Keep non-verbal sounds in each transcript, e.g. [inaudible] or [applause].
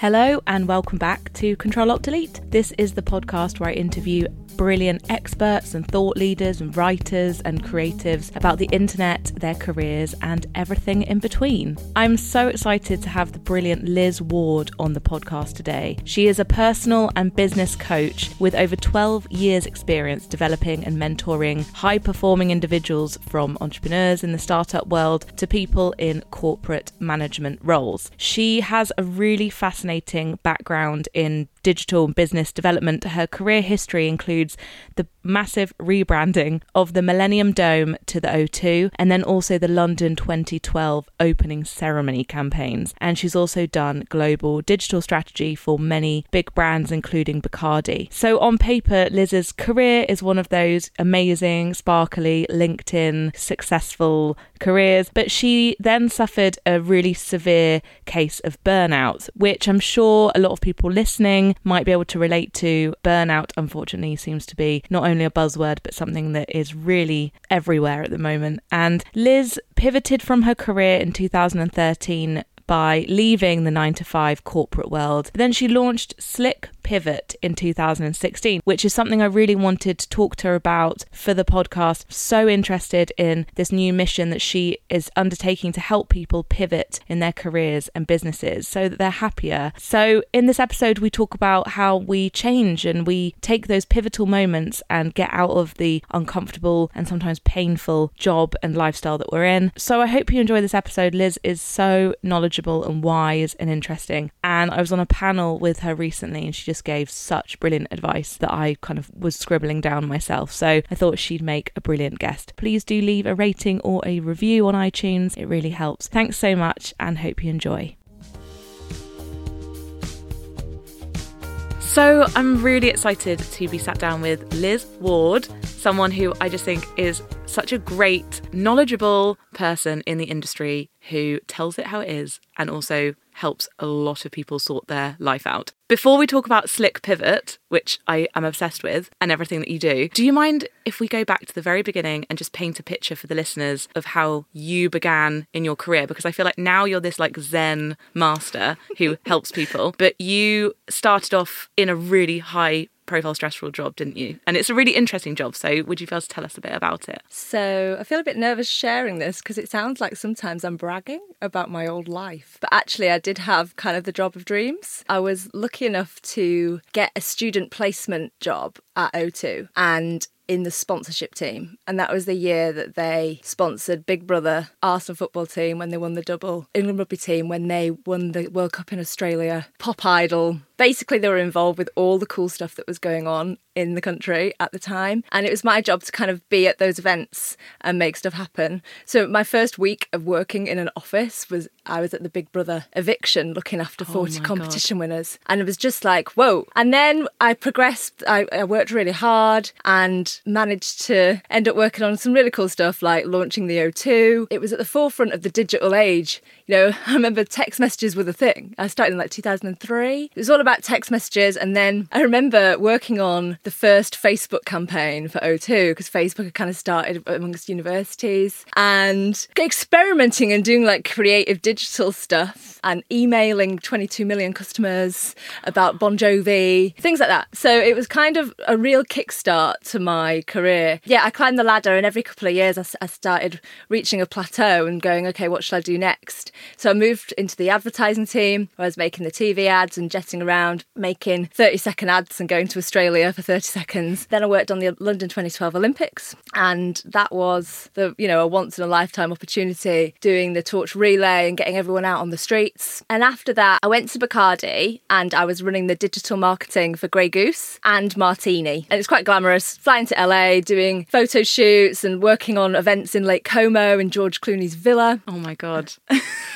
Hello, and welcome back to Control Alt Delete. This is the podcast where I interview brilliant experts and thought leaders and writers and creatives about the internet, their careers, and everything in between. I'm so excited to have the brilliant Liz Ward on the podcast today. She is a personal and business coach with over 12 years' experience developing and mentoring high performing individuals from entrepreneurs in the startup world to people in corporate management roles. She has a really fascinating background in digital business development. Her career history includes the massive rebranding of the Millennium Dome to the O2 and then also the London 2012 opening ceremony campaigns. And she's also done global digital strategy for many big brands, including Bacardi. So, on paper, Liz's career is one of those amazing, sparkly, LinkedIn, successful careers, but she then suffered a really severe case of burnout, which I'm sure a lot of people listening might be able to relate to. Burnout, unfortunately, seems to be not only a buzzword, but something that is really everywhere at the moment. And Liz pivoted from her career in 2013 by leaving the 9 to 5 corporate world. Then she launched Slick pivot in 2016, which is something I really wanted to talk to her about for the podcast. So interested in this new mission that she is undertaking to help people pivot in their careers and businesses so that they're happier. So, in this episode, we talk about how we change and we take those pivotal moments and get out of the uncomfortable and sometimes painful job and lifestyle that we're in. So, I hope you enjoy this episode. Liz is so knowledgeable and wise and interesting. And I was on a panel with her recently and she just just gave such brilliant advice that I kind of was scribbling down myself. So I thought she'd make a brilliant guest. Please do leave a rating or a review on iTunes, it really helps. Thanks so much and hope you enjoy. So, I'm really excited to be sat down with Liz Ward, someone who I just think is such a great, knowledgeable person in the industry who tells it how it is and also helps a lot of people sort their life out. Before we talk about Slick Pivot, which I am obsessed with, and everything that you do, do you mind if we go back to the very beginning and just paint a picture for the listeners of how you began in your career? Because I feel like now you're this like Zen master who helps people, [laughs] but you started off in a really high profile stressful job, didn't you? And it's a really interesting job. So would you be able to tell us a bit about it? So I feel a bit nervous sharing this because it sounds like sometimes I'm bragging about my old life. But actually, I did have kind of the job of dreams. I was lucky enough to get a student placement job at O2 and in the sponsorship team. And that was the year that they sponsored Big Brother, Arsenal football team when they won the double, England rugby team when they won the World Cup in Australia, Pop Idol. Basically, they were involved with all the cool stuff that was going on in the country at the time. And it was my job to kind of be at those events and make stuff happen. So my first week of working in an office was I was at the Big Brother eviction looking after 40 competition God. winners. And it was just like, whoa. And then I progressed, I, I worked really hard and managed to end up working on some really cool stuff like launching the O2. It was at the forefront of the digital age. You know, [laughs] I remember text messages were the thing. I started in like 2003. It was all about text messages. And then I remember working on the first Facebook campaign for O2 because Facebook had kind of started amongst universities and experimenting and doing like creative digital stuff and emailing 22 million customers about Bon Jovi, things like that. So it was kind of a real kickstart to my career. Yeah, I climbed the ladder, and every couple of years I, I started reaching a plateau and going, okay, what should I do next? So I moved into the advertising team. I was making the TV ads and jetting around, making 30 second ads and going to Australia for 30 seconds. Then I worked on the London 2012 Olympics, and that was the you know a once in a lifetime opportunity doing the torch relay and getting everyone out on the streets. And after that, I went to Bacardi and I was running the digital marketing for Grey Goose and Martini, and it's quite glamorous. Flying to LA, doing photo shoots and working on events in Lake Como and George Clooney's villa. Oh my god.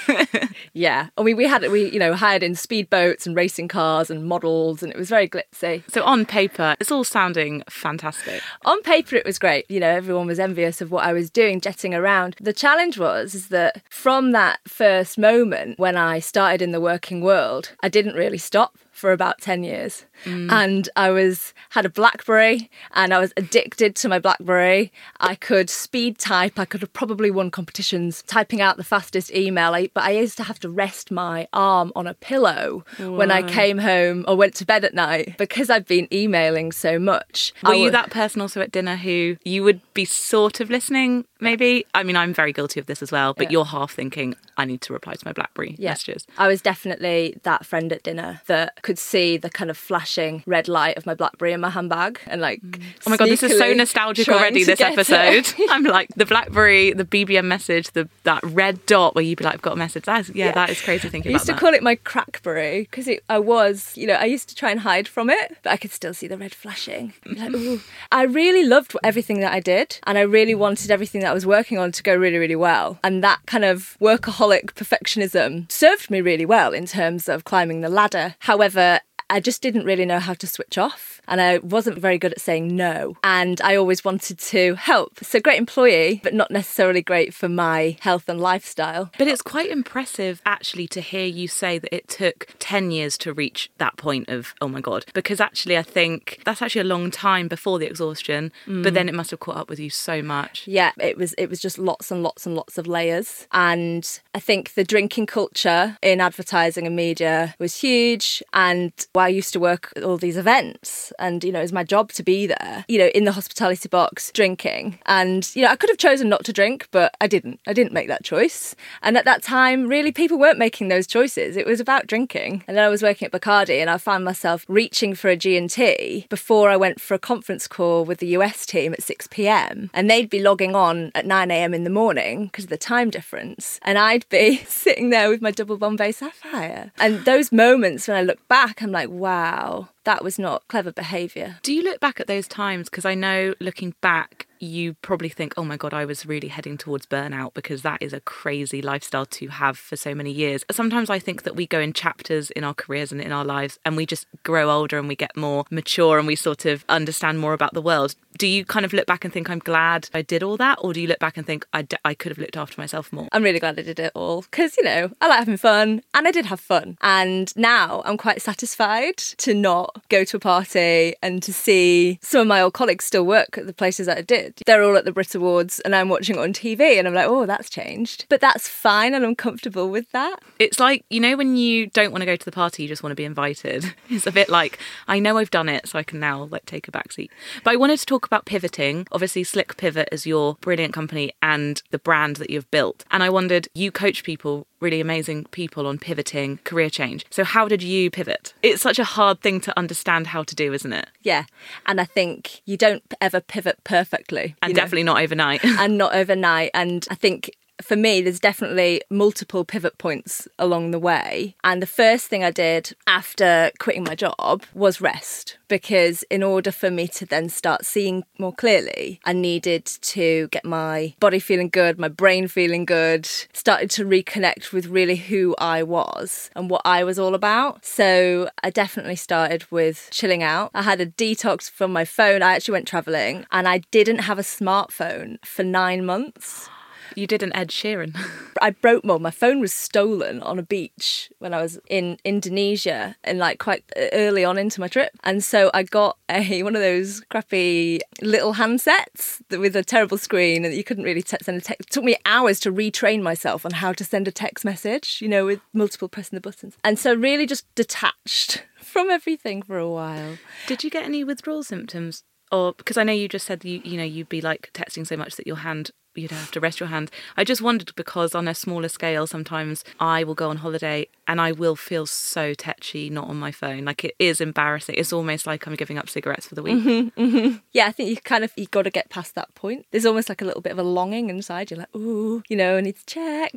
[laughs] yeah. I mean, we had we you know hired in speedboats and racing cars and models, and it was very glitzy. So on paper, it's all sounding fantastic. On paper, it was great. You know, everyone was envious of what I was doing, jetting around. The challenge was is that from that first moment when I started in the working world, I didn't really stop for about 10 years. Mm. And I was had a Blackberry and I was addicted to my Blackberry. I could speed type. I could have probably won competitions typing out the fastest email. I, but I used to have to rest my arm on a pillow when I came home or went to bed at night because I'd been emailing so much. Were I you would- that person also at dinner who you would be sort of listening, maybe? I mean, I'm very guilty of this as well, but Yeah. you're half thinking, I need to reply to my Blackberry Yeah. messages. I was definitely that friend at dinner that could see the kind of flashing red light of my Blackberry in my handbag and like. Mm. Oh my god, this is so nostalgic already. This episode. [laughs] I'm like the BlackBerry, the BBM message, the that red dot where you'd be like, "I've got a message." That's yeah, Yeah. that is crazy thinking I used about to that. call it my crackberry because I was, you know, I used to try and hide from it, but I could still see the red flashing. Like, Ooh. [laughs] I really loved everything that I did, and I really wanted everything that I was working on to go really, really well. And that kind of workaholic perfectionism served me really well in terms of climbing the ladder. However, I just didn't really know how to switch off and I wasn't very good at saying no. And I always wanted to help. So, great employee, but not necessarily great for my health and lifestyle. But it's quite impressive actually to hear you say that it took 10 years to reach that point of, oh my God. Because actually, I think that's actually a long time before the exhaustion, but mm. then it must have caught up with you so much. yeah it was it was just lots and lots and lots of layers and i think the drinking culture in advertising and media was huge and i used to work all these events. And you know it was my job to be there you know in the hospitality box drinking. And you know i could have chosen not to drink but i didn't. I didn't make that choice. And at that time really people weren't making those choices. It was about drinking. And then i was working at bacardi and i found myself reaching for a g&t before i went for a conference call with the us team at 6pm and they'd be logging on at 9am in the morning because of the time difference. And i'd be [laughs] sitting there with my double bombay sapphire. And those moments when i look back i'm like wow that was not clever behaviour Do you look back at those times? Because I know looking back, you probably think, oh my God, I was really heading towards burnout because that is a crazy lifestyle to have for so many years. Sometimes I think that we go in chapters in our careers and in our lives and we just grow older and we get more mature and we sort of understand more about the world. Do you kind of look back and think, I'm glad I did all that? Or do you look back and think, I, d- I could have looked after myself more? I'm really glad I did it all because, you know, I like having fun and I did have fun. And now I'm quite satisfied to not go to a party and to see some of my old colleagues still work at the places that I did. They're all at the Brit Awards and I'm watching it on TV and I'm like, oh, that's changed. But that's fine and I'm comfortable with that. It's like, you know, when you don't want to go to the party, you just want to be invited. [laughs] It's a bit like, I know I've done it, so I can now like take a back seat. But I wanted to talk about pivoting. Obviously, Slick Pivot is your brilliant company and the brand that you've built. And I wondered, you coach people, really amazing people on pivoting, career change. So how did you pivot? It's such a hard thing to understand how to do, isn't it? Yeah. And I think you don't ever pivot perfectly. And know? definitely not overnight. [laughs] and not overnight. And I think for me, there's definitely multiple pivot points along the way. And the first thing I did after quitting my job was rest. Because in order for me to then start seeing more clearly, I needed to get my body feeling good, my brain feeling good, started to reconnect with really who I was and what I was all about. So I definitely started with chilling out. I had a detox from my phone. I actually went traveling and I didn't have a smartphone for nine months. You did an Ed Sheeran. [laughs] I broke more. My phone was stolen on a beach when I was in Indonesia and like quite early on into my trip. And so I got a [laughs] one of those crappy little handsets with a terrible screen and you couldn't really te- send a text. It took me hours to retrain myself on how to send a text message, you know, with multiple pressing the buttons. And so really just detached [laughs] from everything for a while. Did you get any withdrawal symptoms? Or because I know you just said you you know you'd be like texting so much that your hand you'd have to rest your hand. I just wondered because on a smaller scale sometimes I will go on holiday and I will feel so tetchy not on my phone. Like it is embarrassing. It's almost like I'm giving up cigarettes for the week. Mm-hmm, mm-hmm. Yeah, I think you kind of you got to get past that point. There's almost like a little bit of a longing inside. You're like, ooh, you know, I need to check,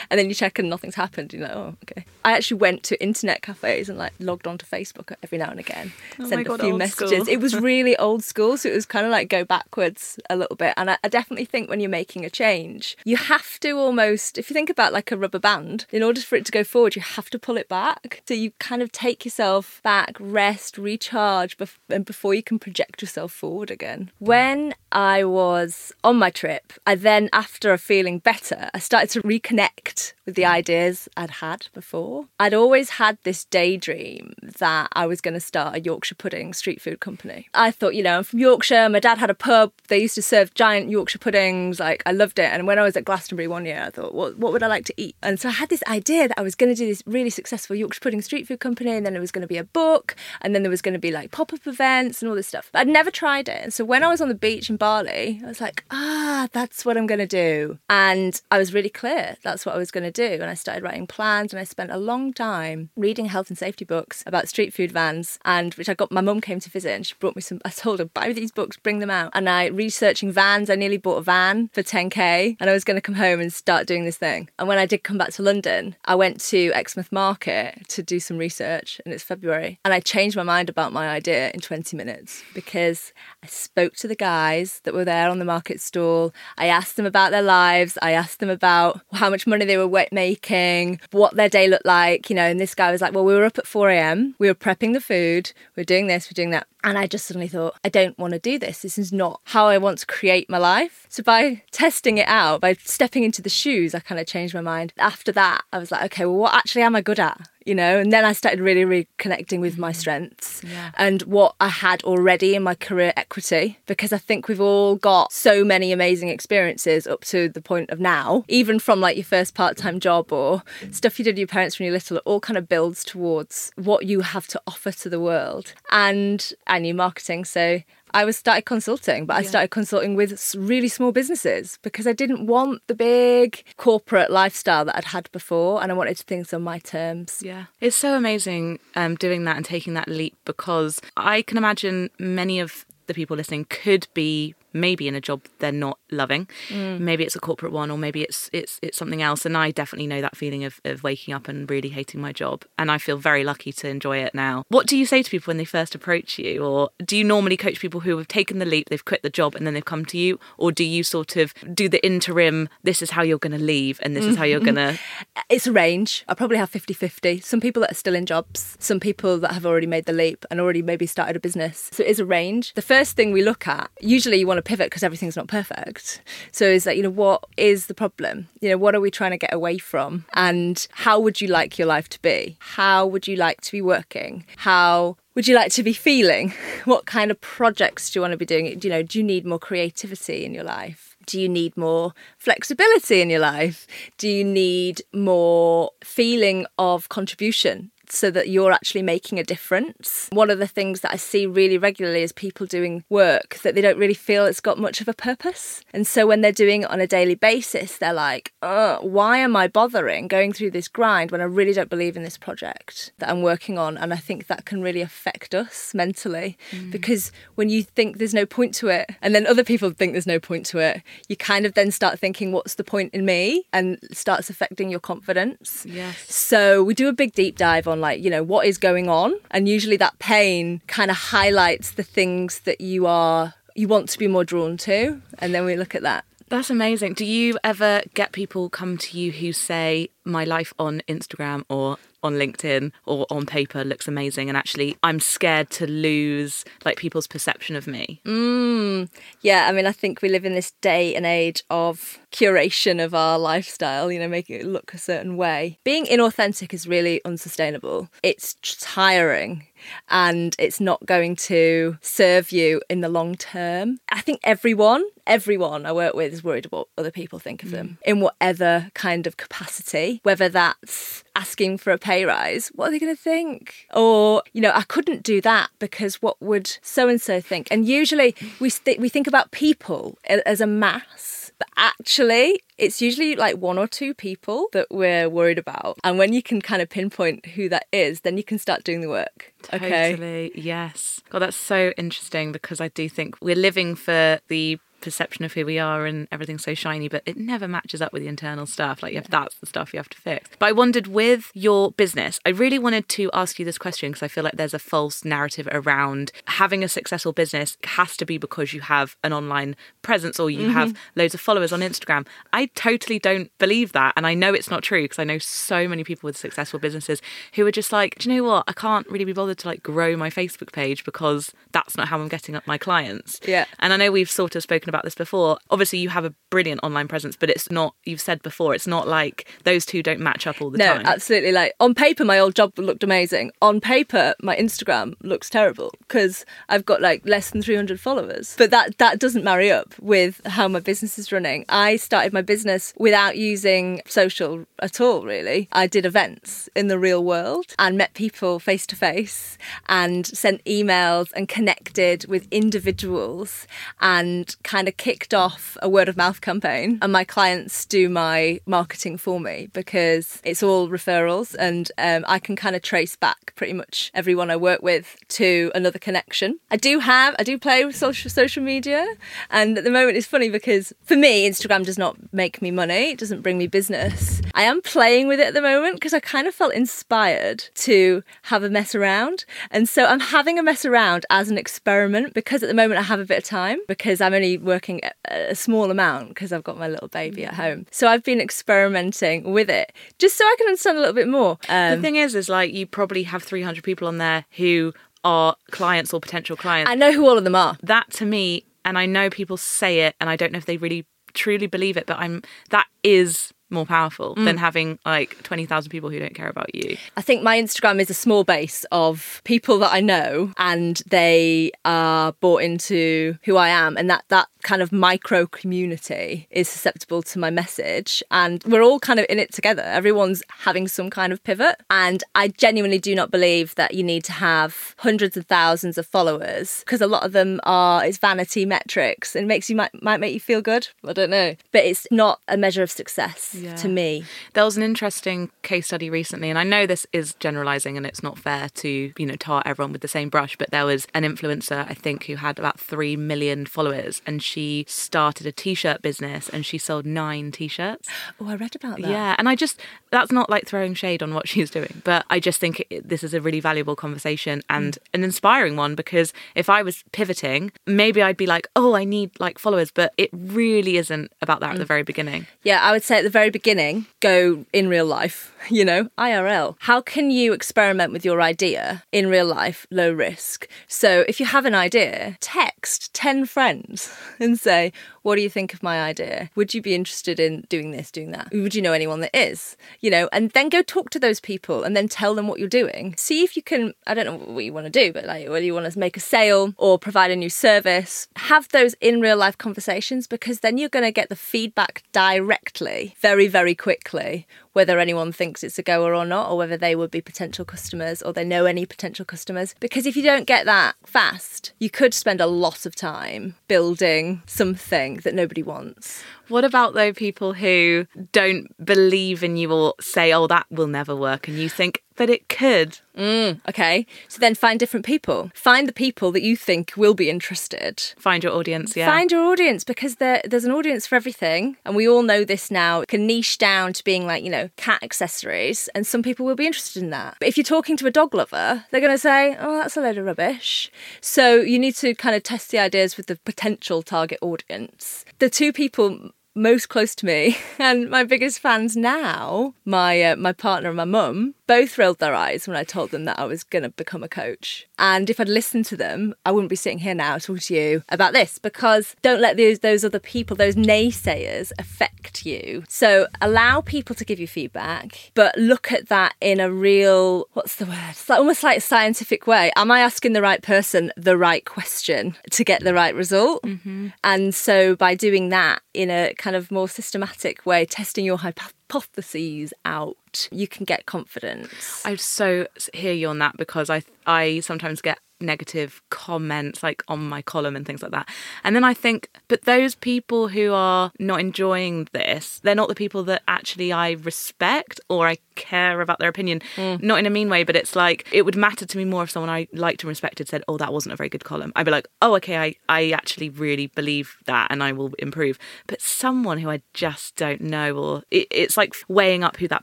[laughs] and then you check and nothing's happened. You're like, oh, okay. I actually went to internet cafes and like logged onto Facebook every now and again, Oh sent God, a few messages. school. It was [laughs] really old school, so it was kind of like go backwards a little bit. And I, I definitely think when you're making a change, you have to almost, if you think about like a rubber band, in order for it to go forward, you have to pull it back. So you kind of take yourself back, rest, recharge, and before you can project yourself forward again. When I was on my trip, I then, after feeling better, I started to reconnect the ideas I'd had before. I'd always had this daydream that I was going to start a Yorkshire pudding street food company. I thought, you know, I'm from Yorkshire. My dad had a pub. They used to serve giant Yorkshire puddings. Like, I loved it. And when I was at Glastonbury one year, I thought, what, what would I like to eat? And so I had this idea that I was going to do this really successful Yorkshire pudding street food company. And then it was going to be a book. And then there was going to be like pop up events and all this stuff. But I'd never tried it. And so when I was on the beach in Bali, I was like, ah, that's what I'm going to do. And I was really clear that's what I was going to do. And I started writing plans and I spent a long time reading health and safety books about street food vans and which I got my mum came to visit and she brought me some [laughs] I told her buy these books bring them out. And I researching vans I nearly bought a van for 10k and I was going to come home and start doing this thing. And when I did come back to London I went to Exmouth Market to do some research and it's February and I changed my mind about my idea in 20 minutes because I spoke to the guys that were there on the market stall. I asked them about their lives. I asked them about how much money they were making what their day looked like you know and this guy was like well we were up at 4 a.m we were prepping the food we we're doing this we're doing that and I just suddenly thought, I don't want to do this. This is not how I want to create my life. So by testing it out, by stepping into the shoes, I kind of changed my mind. After that, I was like, okay, well, what actually am I good at? You know, and then I started really, reconnecting with my mm-hmm. strengths yeah. and what I had already in my career equity. Because I think we've all got so many amazing experiences up to the point of now, even from like your first part time job or stuff you did with your parents when you're little, it all kind of builds towards what you have to offer to the world. And I knew marketing, so I was started consulting, but I started consulting with really small businesses because I didn't want the big corporate lifestyle that I'd had before, and I wanted to things on my terms. Yeah, it's so amazing um, doing that and taking that leap because I can imagine many of the people listening could be maybe in a job they're not loving. Mm. Maybe it's a corporate one or maybe it's it's it's something else. And I definitely know that feeling of, of waking up and really hating my job. And I feel very lucky to enjoy it now. What do you say to people when they first approach you? Or do you normally coach people who have taken the leap, they've quit the job and then they've come to you? Or do you sort of do the interim, this is how you're gonna leave and this is how you're gonna [laughs] It's a range. I probably have 50-50. Some people that are still in jobs, some people that have already made the leap and already maybe started a business. So it is a range. The first thing we look at, usually you want to pivot because everything's not perfect. So is that, you know, what is the problem? You know, what are we trying to get away from? And how would you like your life to be? How would you like to be working? How would you like to be feeling? [laughs] What kind of projects do you want to be doing? Do you know, do you need more creativity in your life? Do you need more flexibility in your life? Do you need more feeling of contribution so that you're actually making a difference. One of the things that I see really regularly is people doing work that they don't really feel it's got much of a purpose. And so when they're doing it on a daily basis, they're like, oh, why am I bothering going through this grind when I really don't believe in this project that I'm working on? And I think that can really affect us mentally mm. because when you think there's no point to it, and then other people think there's no point to it, you kind of then start thinking, what's the point in me? And starts affecting your confidence. Yes. So we do a big deep dive on like, you know, what is going on. And usually that pain kind of highlights the things that you are, you want to be more drawn to. And then we look at that. That's amazing. Do you ever get people come to you who say, my life on Instagram or on LinkedIn or on paper looks amazing and actually I'm scared to lose like people's perception of me. Mm, yeah, I mean I think we live in this day and age of curation of our lifestyle, you know, making it look a certain way. Being inauthentic is really unsustainable. It's tiring and it's not going to serve you in the long term. I think everyone, everyone I work with is worried about what other people think of mm. them in whatever kind of capacity, whether that's asking for a pay rise, what are they going to think? Or, you know, I couldn't do that because what would so and so think? And usually we, th- we think about people as a mass, but actually it's usually like one or two people that we're worried about. And when you can kind of pinpoint who that is, then you can start doing the work. Totally. Okay? Yes. God, that's so interesting because I do think we're living for the perception of who we are and everything's so shiny, but it never matches up with the internal stuff. Like, that's the stuff you have to fix. But I wondered with your business, I really wanted to ask you this question because I feel like there's a false narrative around having a successful business has to be because you have an online presence or you mm-hmm. have loads of followers on Instagram. I totally don't believe that. And I know it's not true because I know so many people with successful businesses who are just like, do you know what? I can't really be bothered to like grow my Facebook page because that's not how I'm getting up my clients. Yeah. And I know we've sort of spoken about this before. Obviously, you have a brilliant online presence, but it's not. You've said before, it's not like those two don't match up all the no, time. absolutely. Like on paper, my old job looked amazing. On paper, my Instagram looks terrible because I've got like less than 300 followers. But that that doesn't marry up with how my business is running. I started my business without using social at all. Really, I did events in the real world and met people face to face and sent emails and connected with individuals and kind of kicked off a word of mouth campaign. And my clients do my marketing for me because it's all referrals and um, I can kind of trace back pretty much everyone I work with to another connection. I do have, I do play with social social media, and at the moment it's funny because for me Instagram does not make me money, it doesn't bring me business. I am playing with it at the moment because I kind of felt inspired to have a mess around, and so I'm having a mess around as an experiment because at the moment I have a bit of time because I'm only working a small amount because I've got my little baby at home. So I've been experimenting with it just so I can understand a little bit more. Um, the thing is, is like you probably have 300 people on there who are clients or potential clients. I know who all of them are. That to me, and I know people say it, and I don't know if they really truly believe it, but I'm that is more powerful mm. than having like 20,000 people who don't care about you. I think my Instagram is a small base of people that I know and they are bought into who I am and that that kind of micro community is susceptible to my message and we're all kind of in it together. Everyone's having some kind of pivot and I genuinely do not believe that you need to have hundreds of thousands of followers because a lot of them are it's vanity metrics and makes you might might make you feel good. I don't know. But it's not a measure of success yeah. to me. There was an interesting case study recently, and I know this is generalizing and it's not fair to, you know, tar everyone with the same brush, but there was an influencer, I think, who had about 3 million followers and she started a t shirt business and she sold nine t shirts. Oh, I read about that. Yeah. And I just, that's not like throwing shade on what [laughs] she's doing, but I just think it, this is a really valuable conversation and mm. an inspiring one because if I was pivoting, maybe I'd be like, oh, I need like followers, but it really isn't about that mm. at the very beginning. Yeah, I would say at the very beginning, go in real life, [laughs] you know, IRL. How can you experiment with your idea in real life, low risk? So if you have an idea, text 10 friends [laughs] and say, What do you think of my idea? Would you be interested in doing this, doing that? Would you know anyone that is? You know, and then go talk to those people and then tell them what you're doing. See if you can, I don't know what you want to do, but like whether you want to make a sale or provide a new service, have those in real life conversations because then you're going to get the feedback directly very, very quickly whether anyone thinks it's a goer or not, or whether they would be potential customers or they know any potential customers. Because if you don't get that fast, you could spend a lot of time building something that nobody wants. What about though people who don't believe in you or say, oh, that will never work, and you think, but it could? Mm, okay. So then find different people. Find the people that you think will be interested. Find your audience, yeah. Find your audience because there, there's an audience for everything. And we all know this now. It can niche down to being like, you know, cat accessories. And some people will be interested in that. But if you're talking to a dog lover, they're going to say, oh, that's a load of rubbish. So you need to kind of test the ideas with the potential target audience. The two people most close to me [laughs] and my biggest fans now, my uh, my partner and my mum, both rolled their eyes when I told them that I was going to become a coach. And if I'd listened to them, I wouldn't be sitting here now talking to you about this because don't let those those other people, those naysayers affect you. So allow people to give you feedback, but look at that in a real what's the word? It's like almost like a scientific way. Am I asking the right person the right question to get the right result? Mm-hmm. And so by doing that in a kind of more systematic way, testing your hypothesis hypotheses out, you can get confidence. I so hear you on that because I I sometimes get negative comments like on my column and things like that. And then I think, but those people who are not enjoying this, they're not the people that actually I respect or I care about their opinion. Mm. Not in a mean way, but it's like it would matter to me more if someone I liked and respected said, Oh, that wasn't a very good column. I'd be like, Oh, okay, I, I actually really believe that and I will improve. But someone who I just don't know or it, it's like weighing up who that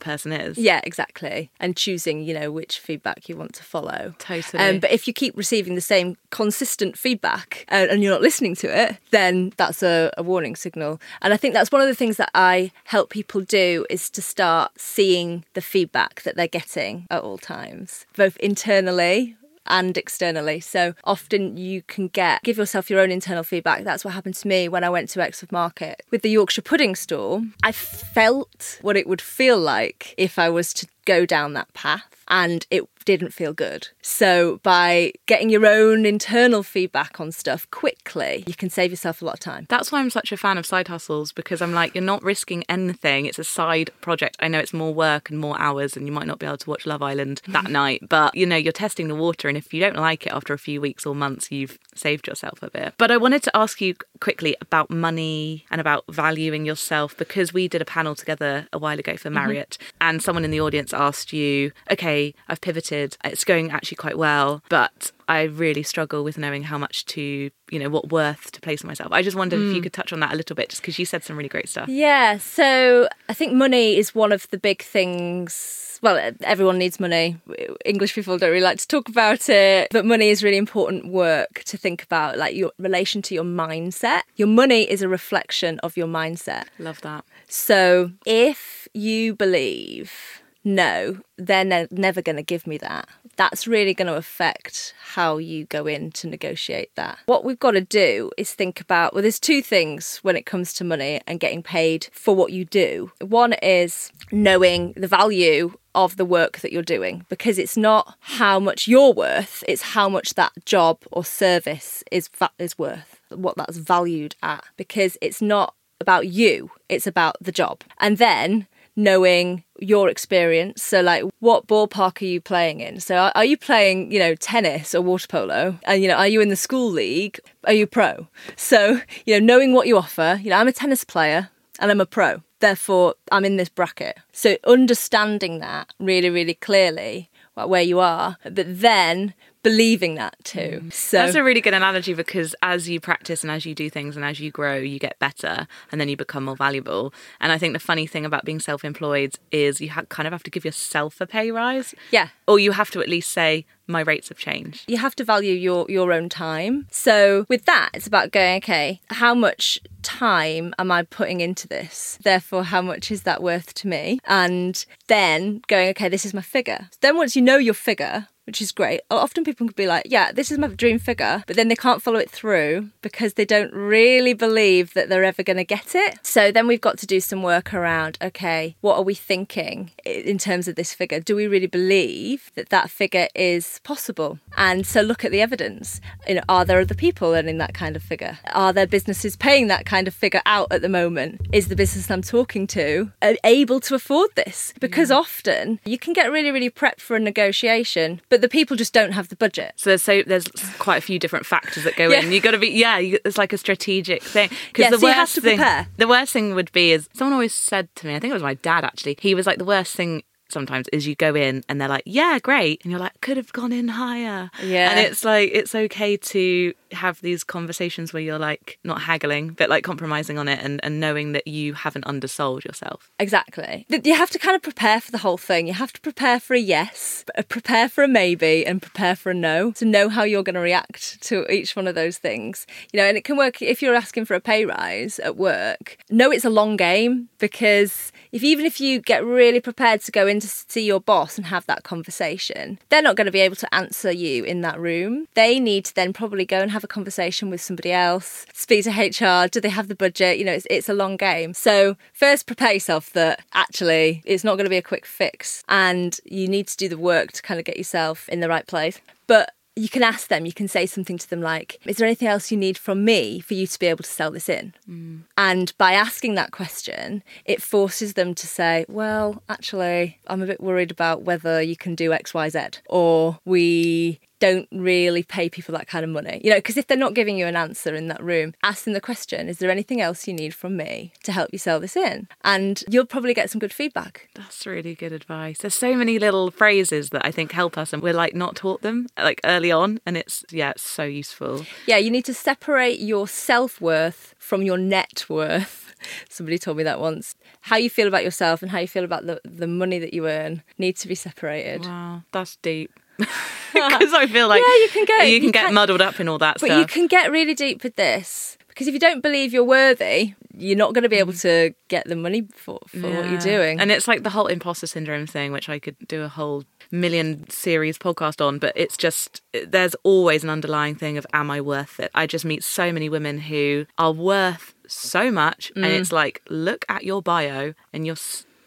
person is. Yeah, exactly. And choosing, you know, which feedback you want to follow. Totally. Um, but if you keep receiving the same consistent feedback uh, and you're not listening to it, then that's a, a warning signal. And I think that's one of the things that I help people do is to start seeing the feedback that they're getting at all times, both internally and externally. So often you can get, give yourself your own internal feedback. That's what happened to me when I went to Exmouth Market. With the Yorkshire pudding stall, I felt what it would feel like if I was to go down that path and it didn't feel good. So, by getting your own internal feedback on stuff quickly, you can save yourself a lot of time. That's why I'm such a fan of side hustles because I'm like, you're not risking anything. It's a side project. I know it's more work and more hours, and you might not be able to watch Love Island that [laughs] night, but you know, you're testing the water. And if you don't like it after a few weeks or months, you've saved yourself a bit. But I wanted to ask you quickly about money and about valuing yourself because we did a panel together a while ago for mm-hmm. Marriott, mm-hmm. and someone in the audience asked you, okay, I've pivoted, it's going actually quite well, but I really struggle with knowing how much to, you know, what worth to place on myself. I just wondered mm. if you hmm. could touch on that a little bit, just because you said some really great stuff. Yeah. So I think money is one of the big things. Well, everyone needs money. English people don't really like to talk about it, but money is really important work to think about, like your relation to your mindset. Your money is a reflection of your mindset. Love that. So if you believe no, they're ne- never going to give me that. That's really going to affect how you go in to negotiate that. What we've got to do is think about well, there's two things when it comes to money and getting paid for what you do. One is knowing the value of the work that you're doing because it's not how much you're worth, it's how much that job or service is, va- is worth, what that's valued at, because it's not about you, it's about the job. And then knowing your experience. So, like, what ballpark are you playing in? So, are, are, you playing, you know, tennis or water polo? And, you know, are you in the school league? Are you pro? So, you know, knowing what you offer, you know, I'm a tennis player and I'm a pro. Therefore, I'm in this bracket. So, understanding that really, really clearly, where you are, but then believing that too. Mm. So that's a really good analogy because as you practice and as you do things and as you grow, you get better and then you become more valuable. And I think the funny thing about being self-employed is you ha- kind of have to give yourself a pay rise. Yeah. Or you have to at least say my rates have changed. You have to value your your own time. So with that, it's about going, okay, how much time am I putting into this? Therefore, how much is that worth to me? And then going, okay, this is my figure. Then once you know your figure, which is great. Often people can be like, yeah, this is my dream figure, but then they can't follow it through because they don't really believe that they're ever going to get it. So then we've got to do some work around, okay, what are we thinking in terms of this figure? Do we really believe that that figure is possible? And so look at the evidence. You know, are there other people earning that kind of figure? Are there businesses paying that kind of figure out at the moment? Is the business I'm talking to able to afford this? Because yeah. often you can get really, really prepped for a negotiation, but but the people just don't have the budget. So there's so there's quite a few different factors that go yeah. in. You got to be yeah. You, it's like a strategic thing because yeah, the so worst thing the worst thing would be is someone always said to me. I think it was my dad actually. He was like the worst thing sometimes is you go in and they're like, yeah, great. And you're like, could have gone in higher. Yeah. And it's like, it's okay to have these conversations where you're like, not haggling, but like compromising on it and, and knowing that you haven't undersold yourself. Exactly. You have to kind of prepare for the whole thing. You have to prepare for a yes, prepare for a maybe, and prepare for a no to know how you're going to react to each one of those things. You know, and it can work if you're asking for a pay rise at work. Know it's a long game because if even if you get really prepared to go in to see your boss and have that conversation, they're not going to be able to answer you in that room. They need to then probably go and have a conversation with somebody else, speak to HR. Do they have the budget? You know, it's, it's a long game. So, first, prepare yourself that actually it's not going to be a quick fix and you need to do the work to kind of get yourself in the right place. But you can ask them, you can say something to them like, Is there anything else you need from me for you to be able to sell this in? Mm. And by asking that question, it forces them to say, Well, actually, I'm a bit worried about whether you can do X, Y, Z, or we don't really pay people that kind of money. You know, because if they're not giving you an answer in that room, ask them the question, is there anything else you need from me to help you sell this in? And you'll probably get some good feedback. That's really good advice. There's so many little phrases that I think help us and we're like not taught them like early on and it's yeah, it's so useful. Yeah, you need to separate your self-worth from your net worth. [laughs] Somebody told me that once. How you feel about yourself and how you feel about the, the money that you earn need to be separated. Wow, that's deep. [laughs] [laughs] because I feel like yeah, you can get you can you get can, muddled up in all that but stuff. you can get really deep with this because if you don't believe you're worthy, you're not going to be able mm. to get the money for, for yeah. what you're doing. And it's like the whole imposter syndrome thing, which I could do a whole million series podcast on, but it's just there's always an underlying thing of am I worth it? I just meet so many women who are worth so much and mm. it's like look at your bio and you're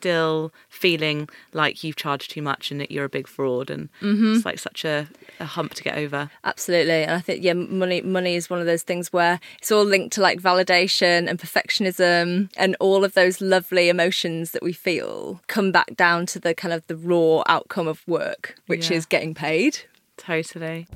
still feeling like you've charged too much and that you're a big fraud and mm-hmm. it's like such a, a hump to get over Absolutely, and I think yeah, money money is one of those things where it's all linked to like validation and perfectionism, and all of those lovely emotions that we feel come back down to the kind of the raw outcome of work, which Yeah. is getting paid. totally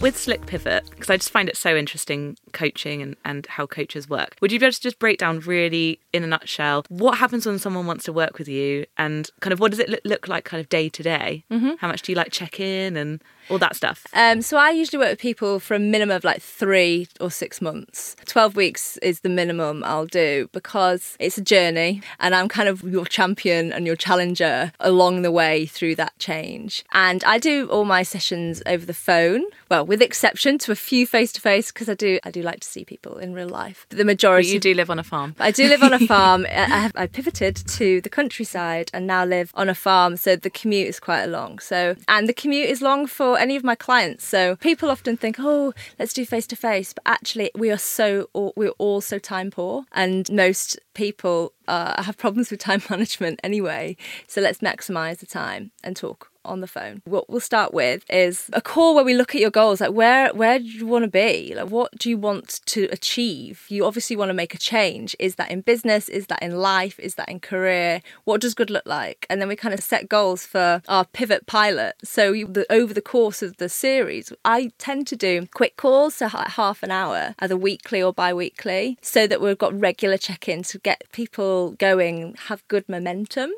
with Slick Pivot, because I just find it so interesting coaching and, and how coaches work, would you be able to just break down really in a nutshell what happens when someone wants to work with you and kind of what does it look, look like kind of day to day? Mm-hmm. How much do you like check in and all that stuff? Um, so I usually work with people for a minimum of like three or six months. Twelve weeks is the minimum I'll do because it's a journey, and I'm kind of your champion and your challenger along the way through that change. And I do all my sessions over the phone. Well, with exception to a few face to face because I do I do like to see people in real life. But the But majority you do live on a farm. I do live on a [laughs] farm. I I have I pivoted to the countryside and now live on a farm, so the commute is quite long. So and the commute is long for any of my clients. So people often think, "Oh, let's do face to face," but actually we are so we're all so time poor, and most people uh, have problems with time [laughs] management anyway. So let's maximize the time and talk on the phone. What we'll start with is a call where we look at your goals. Like where where do you want to be? Like what do you want to achieve? You obviously want to make a change. Is that in business? Is that in life? Is that in career? What does good look like? And then we kind of set goals for our pivot pilot. So you, the, over the course of the series, I tend to do quick calls, so half an hour, either weekly or bi-weekly, so that we've got regular check-ins to get people going, have good momentum.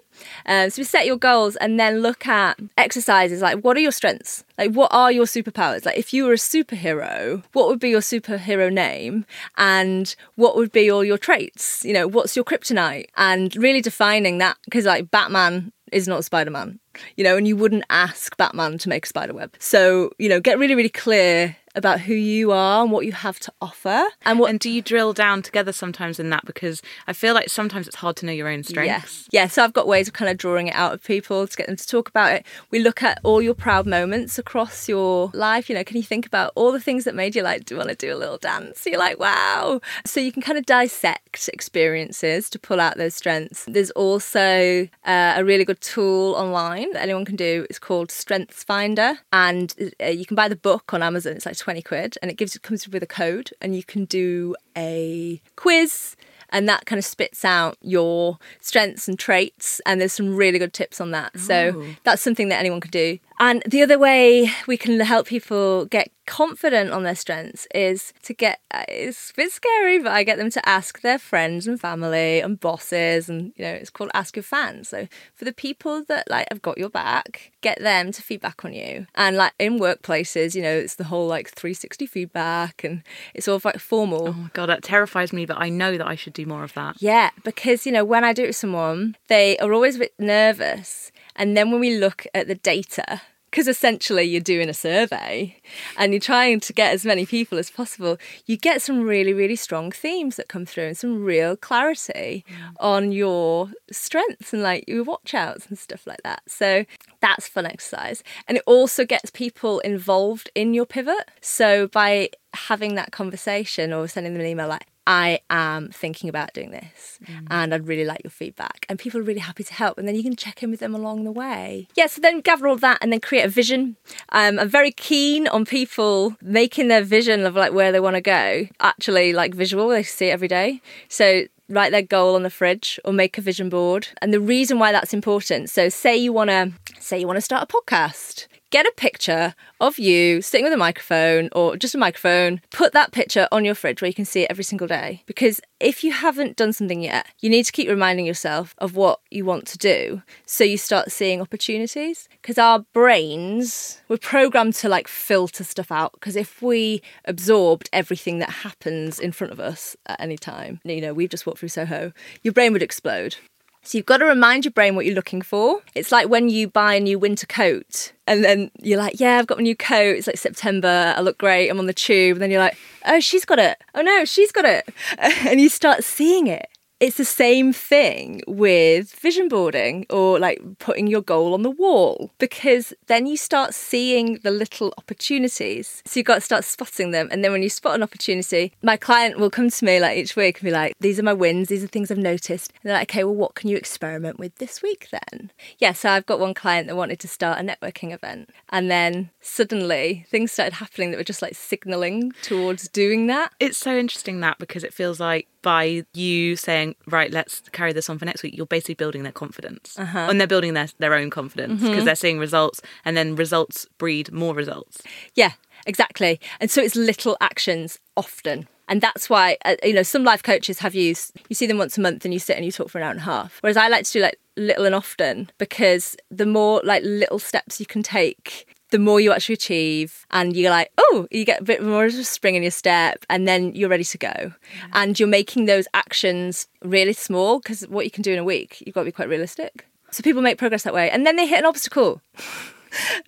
Um, so we set your goals and then look at exercises like what are your strengths? Like what are your superpowers? Like if you were a superhero, what would be your superhero name? And what would be all your traits? You know, what's your kryptonite? And really defining that because like Batman is not Spider Man, you know, and you wouldn't ask Batman to make a spider web. So, you know, get really, really clear about who you are and what you have to offer and what And do you drill down together sometimes in that? Because I feel like sometimes it's hard to know your own strengths. Yeah. yeah, so I've got ways of kind of drawing it out of people to get them to talk about it. We look at all your proud moments across your life. You know, can you think about all the things that made you like, do you want to do a little dance? You're like, wow. So you can kind of dissect experiences to pull out those strengths. There's also uh, a really good tool online that anyone can do. It's called Strengths Finder, and uh, you can buy the book on Amazon. It's like 20 quid, and it gives it comes with a code, and you can do a quiz and that kind of spits out your strengths and traits and there's some really good tips on that. So that's something that anyone could do and the other way we can help people get confident on their strengths is to get uh, it's a bit scary but i get them to ask their friends and family and bosses and you know it's called ask your fans so for the people that like have got your back get them to feedback on you and like in workplaces you know it's the whole like 360 feedback and it's all like formal Oh my god, that terrifies me, but I know that I should do more of that. yeah, because you know, when I do it with someone, they are always a bit nervous. And then when we look at the data, because essentially you're doing a survey and you're trying to get as many people as possible, you get some really, really strong themes that come through and some real clarity mm. on your strengths and like your watch outs and stuff like that. So that's fun exercise. And it also gets people involved in your pivot. So by having that conversation or sending them an email like, I am thinking about doing this and I'd really like your feedback. And people are really happy to help. And then you can check in with them along the way. Yeah, so then gather all that and then create a vision. Um, I'm very keen on people making their vision of like where they want to go. Actually, like visual, they see it every day. So write their goal on the fridge or make a vision board. And the reason why that's important. So say you want to say you want to start a podcast. Get a picture of you sitting with a microphone or just a microphone. Put that picture on your fridge where you can see it every single day. Because if you haven't done something yet, you need to keep reminding yourself of what you want to do so you start seeing opportunities. Because our brains, we're programmed to like filter stuff out. Because if we absorbed everything that happens in front of us at any time, you know, we've just walked through Soho, your brain would explode. So you've got to remind your brain what you're looking for. It's like when you buy a new winter coat and then you're like, yeah, I've got my new coat. It's like September. I look great. I'm on the tube. And then you're like, oh, she's got it. Oh no, she's got it. [laughs] And you start seeing it it's the same thing with vision boarding or like putting your goal on the wall because then you start seeing the little opportunities. So you've got to start spotting them. And then when you spot an opportunity, my client will come to me like each week and be like, these are my wins, these are things I've noticed. And they're like, okay, well, what can you experiment with this week then? Yeah, so I've got one client that wanted to start a networking event. And then suddenly things started happening that were just like signaling towards doing that. It's so interesting that because it feels like by you saying, right, let's carry this on for next week, you're basically building their confidence. Uh-huh. And they're building their, their own confidence because mm-hmm. they're seeing results and then results breed more results. Yeah, exactly. And so it's little actions often. And that's why, uh, you know, some life coaches have you, you see them once a month and you sit and you talk for an hour and a half. Whereas I like to do like little and often because the more like little steps you can take the more you actually achieve and you're like oh you get a bit more of a spring in your step and then you're ready to go. Yeah. and you're making those actions really small because what you can do in a week you've got to be quite realistic. So people make progress that way and then they hit an obstacle. [laughs]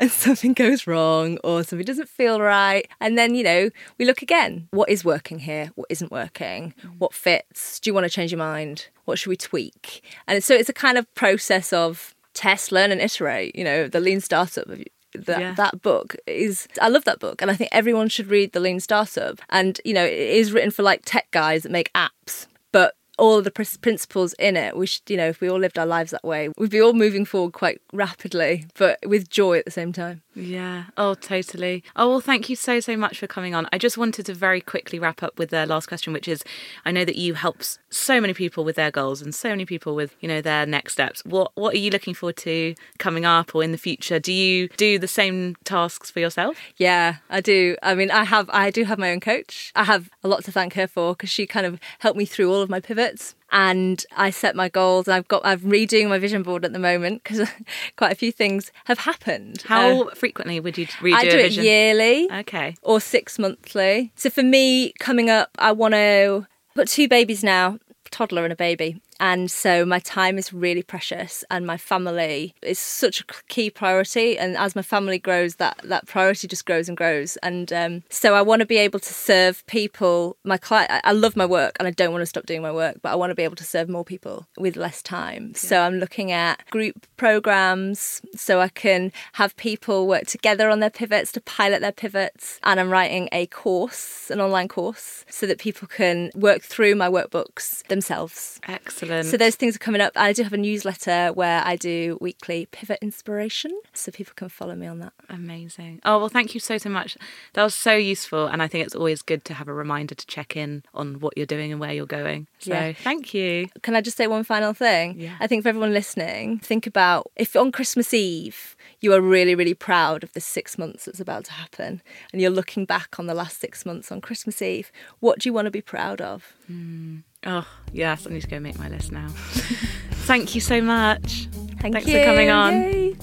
And something goes wrong or something doesn't feel right and then you know we look again. What is working here? What isn't working? Mm. what fits? Do you want to change your mind? What should we tweak? And so it's a kind of process of test learn and iterate you know the lean startup that yeah. that book is I love that book and I think everyone should read The Lean Startup and you know it is written for like tech guys that make apps but all of the principles in it we should you know if we all lived our lives that way we'd be all moving forward quite rapidly but with joy at the same time yeah. Oh, totally. Oh, well, thank you so, so much for coming on. I just wanted to very quickly wrap up with the last question, which is I know that you help so many people with their goals and so many people with, you know, their next steps. What what are you looking forward to coming up or in the future? Do you do the same tasks for yourself? Yeah, I do. I mean, I have I do have my own coach. I have a lot to thank her for because she kind of helped me through all of my pivots and I set my goals. I've got I'm redoing my vision board at the moment because [laughs] quite a few things have happened. How uh, frequently would you redo I do it yearly, okay, or six monthly. So for me, coming up, I want to. I've got two babies now, toddler and a baby, and so my time is really precious and my family is such a key priority. And as my family grows, that, that priority just grows and grows. And um, so I want to be able to serve people. My client, I love my work and I don't want to stop doing my work, but I want to be able to serve more people with less time. Yeah. So I'm looking at group programs so I can have people work together on their pivots to pilot their pivots. And I'm writing a course, an online course, so that people can work through my workbooks themselves. Excellent. Excellent. So those things are coming up. I do have a newsletter where I do weekly pivot inspiration, so people can follow me on that. Amazing. Oh well, thank you so so much. That was so useful, and I think it's always good to have a reminder to check in on what you're doing and where you're going. So yeah. thank you. Can I just say one final thing? Yeah. I think for everyone listening, think about if on Christmas Eve you are really really proud of the six months that's about to happen, and you're looking back on the last six months on Christmas Eve. What do you want to be proud of? Mm. Oh, yes, I need to go make my list now. [laughs] Thank you so much. Thank Thanks you. for coming on. Yay.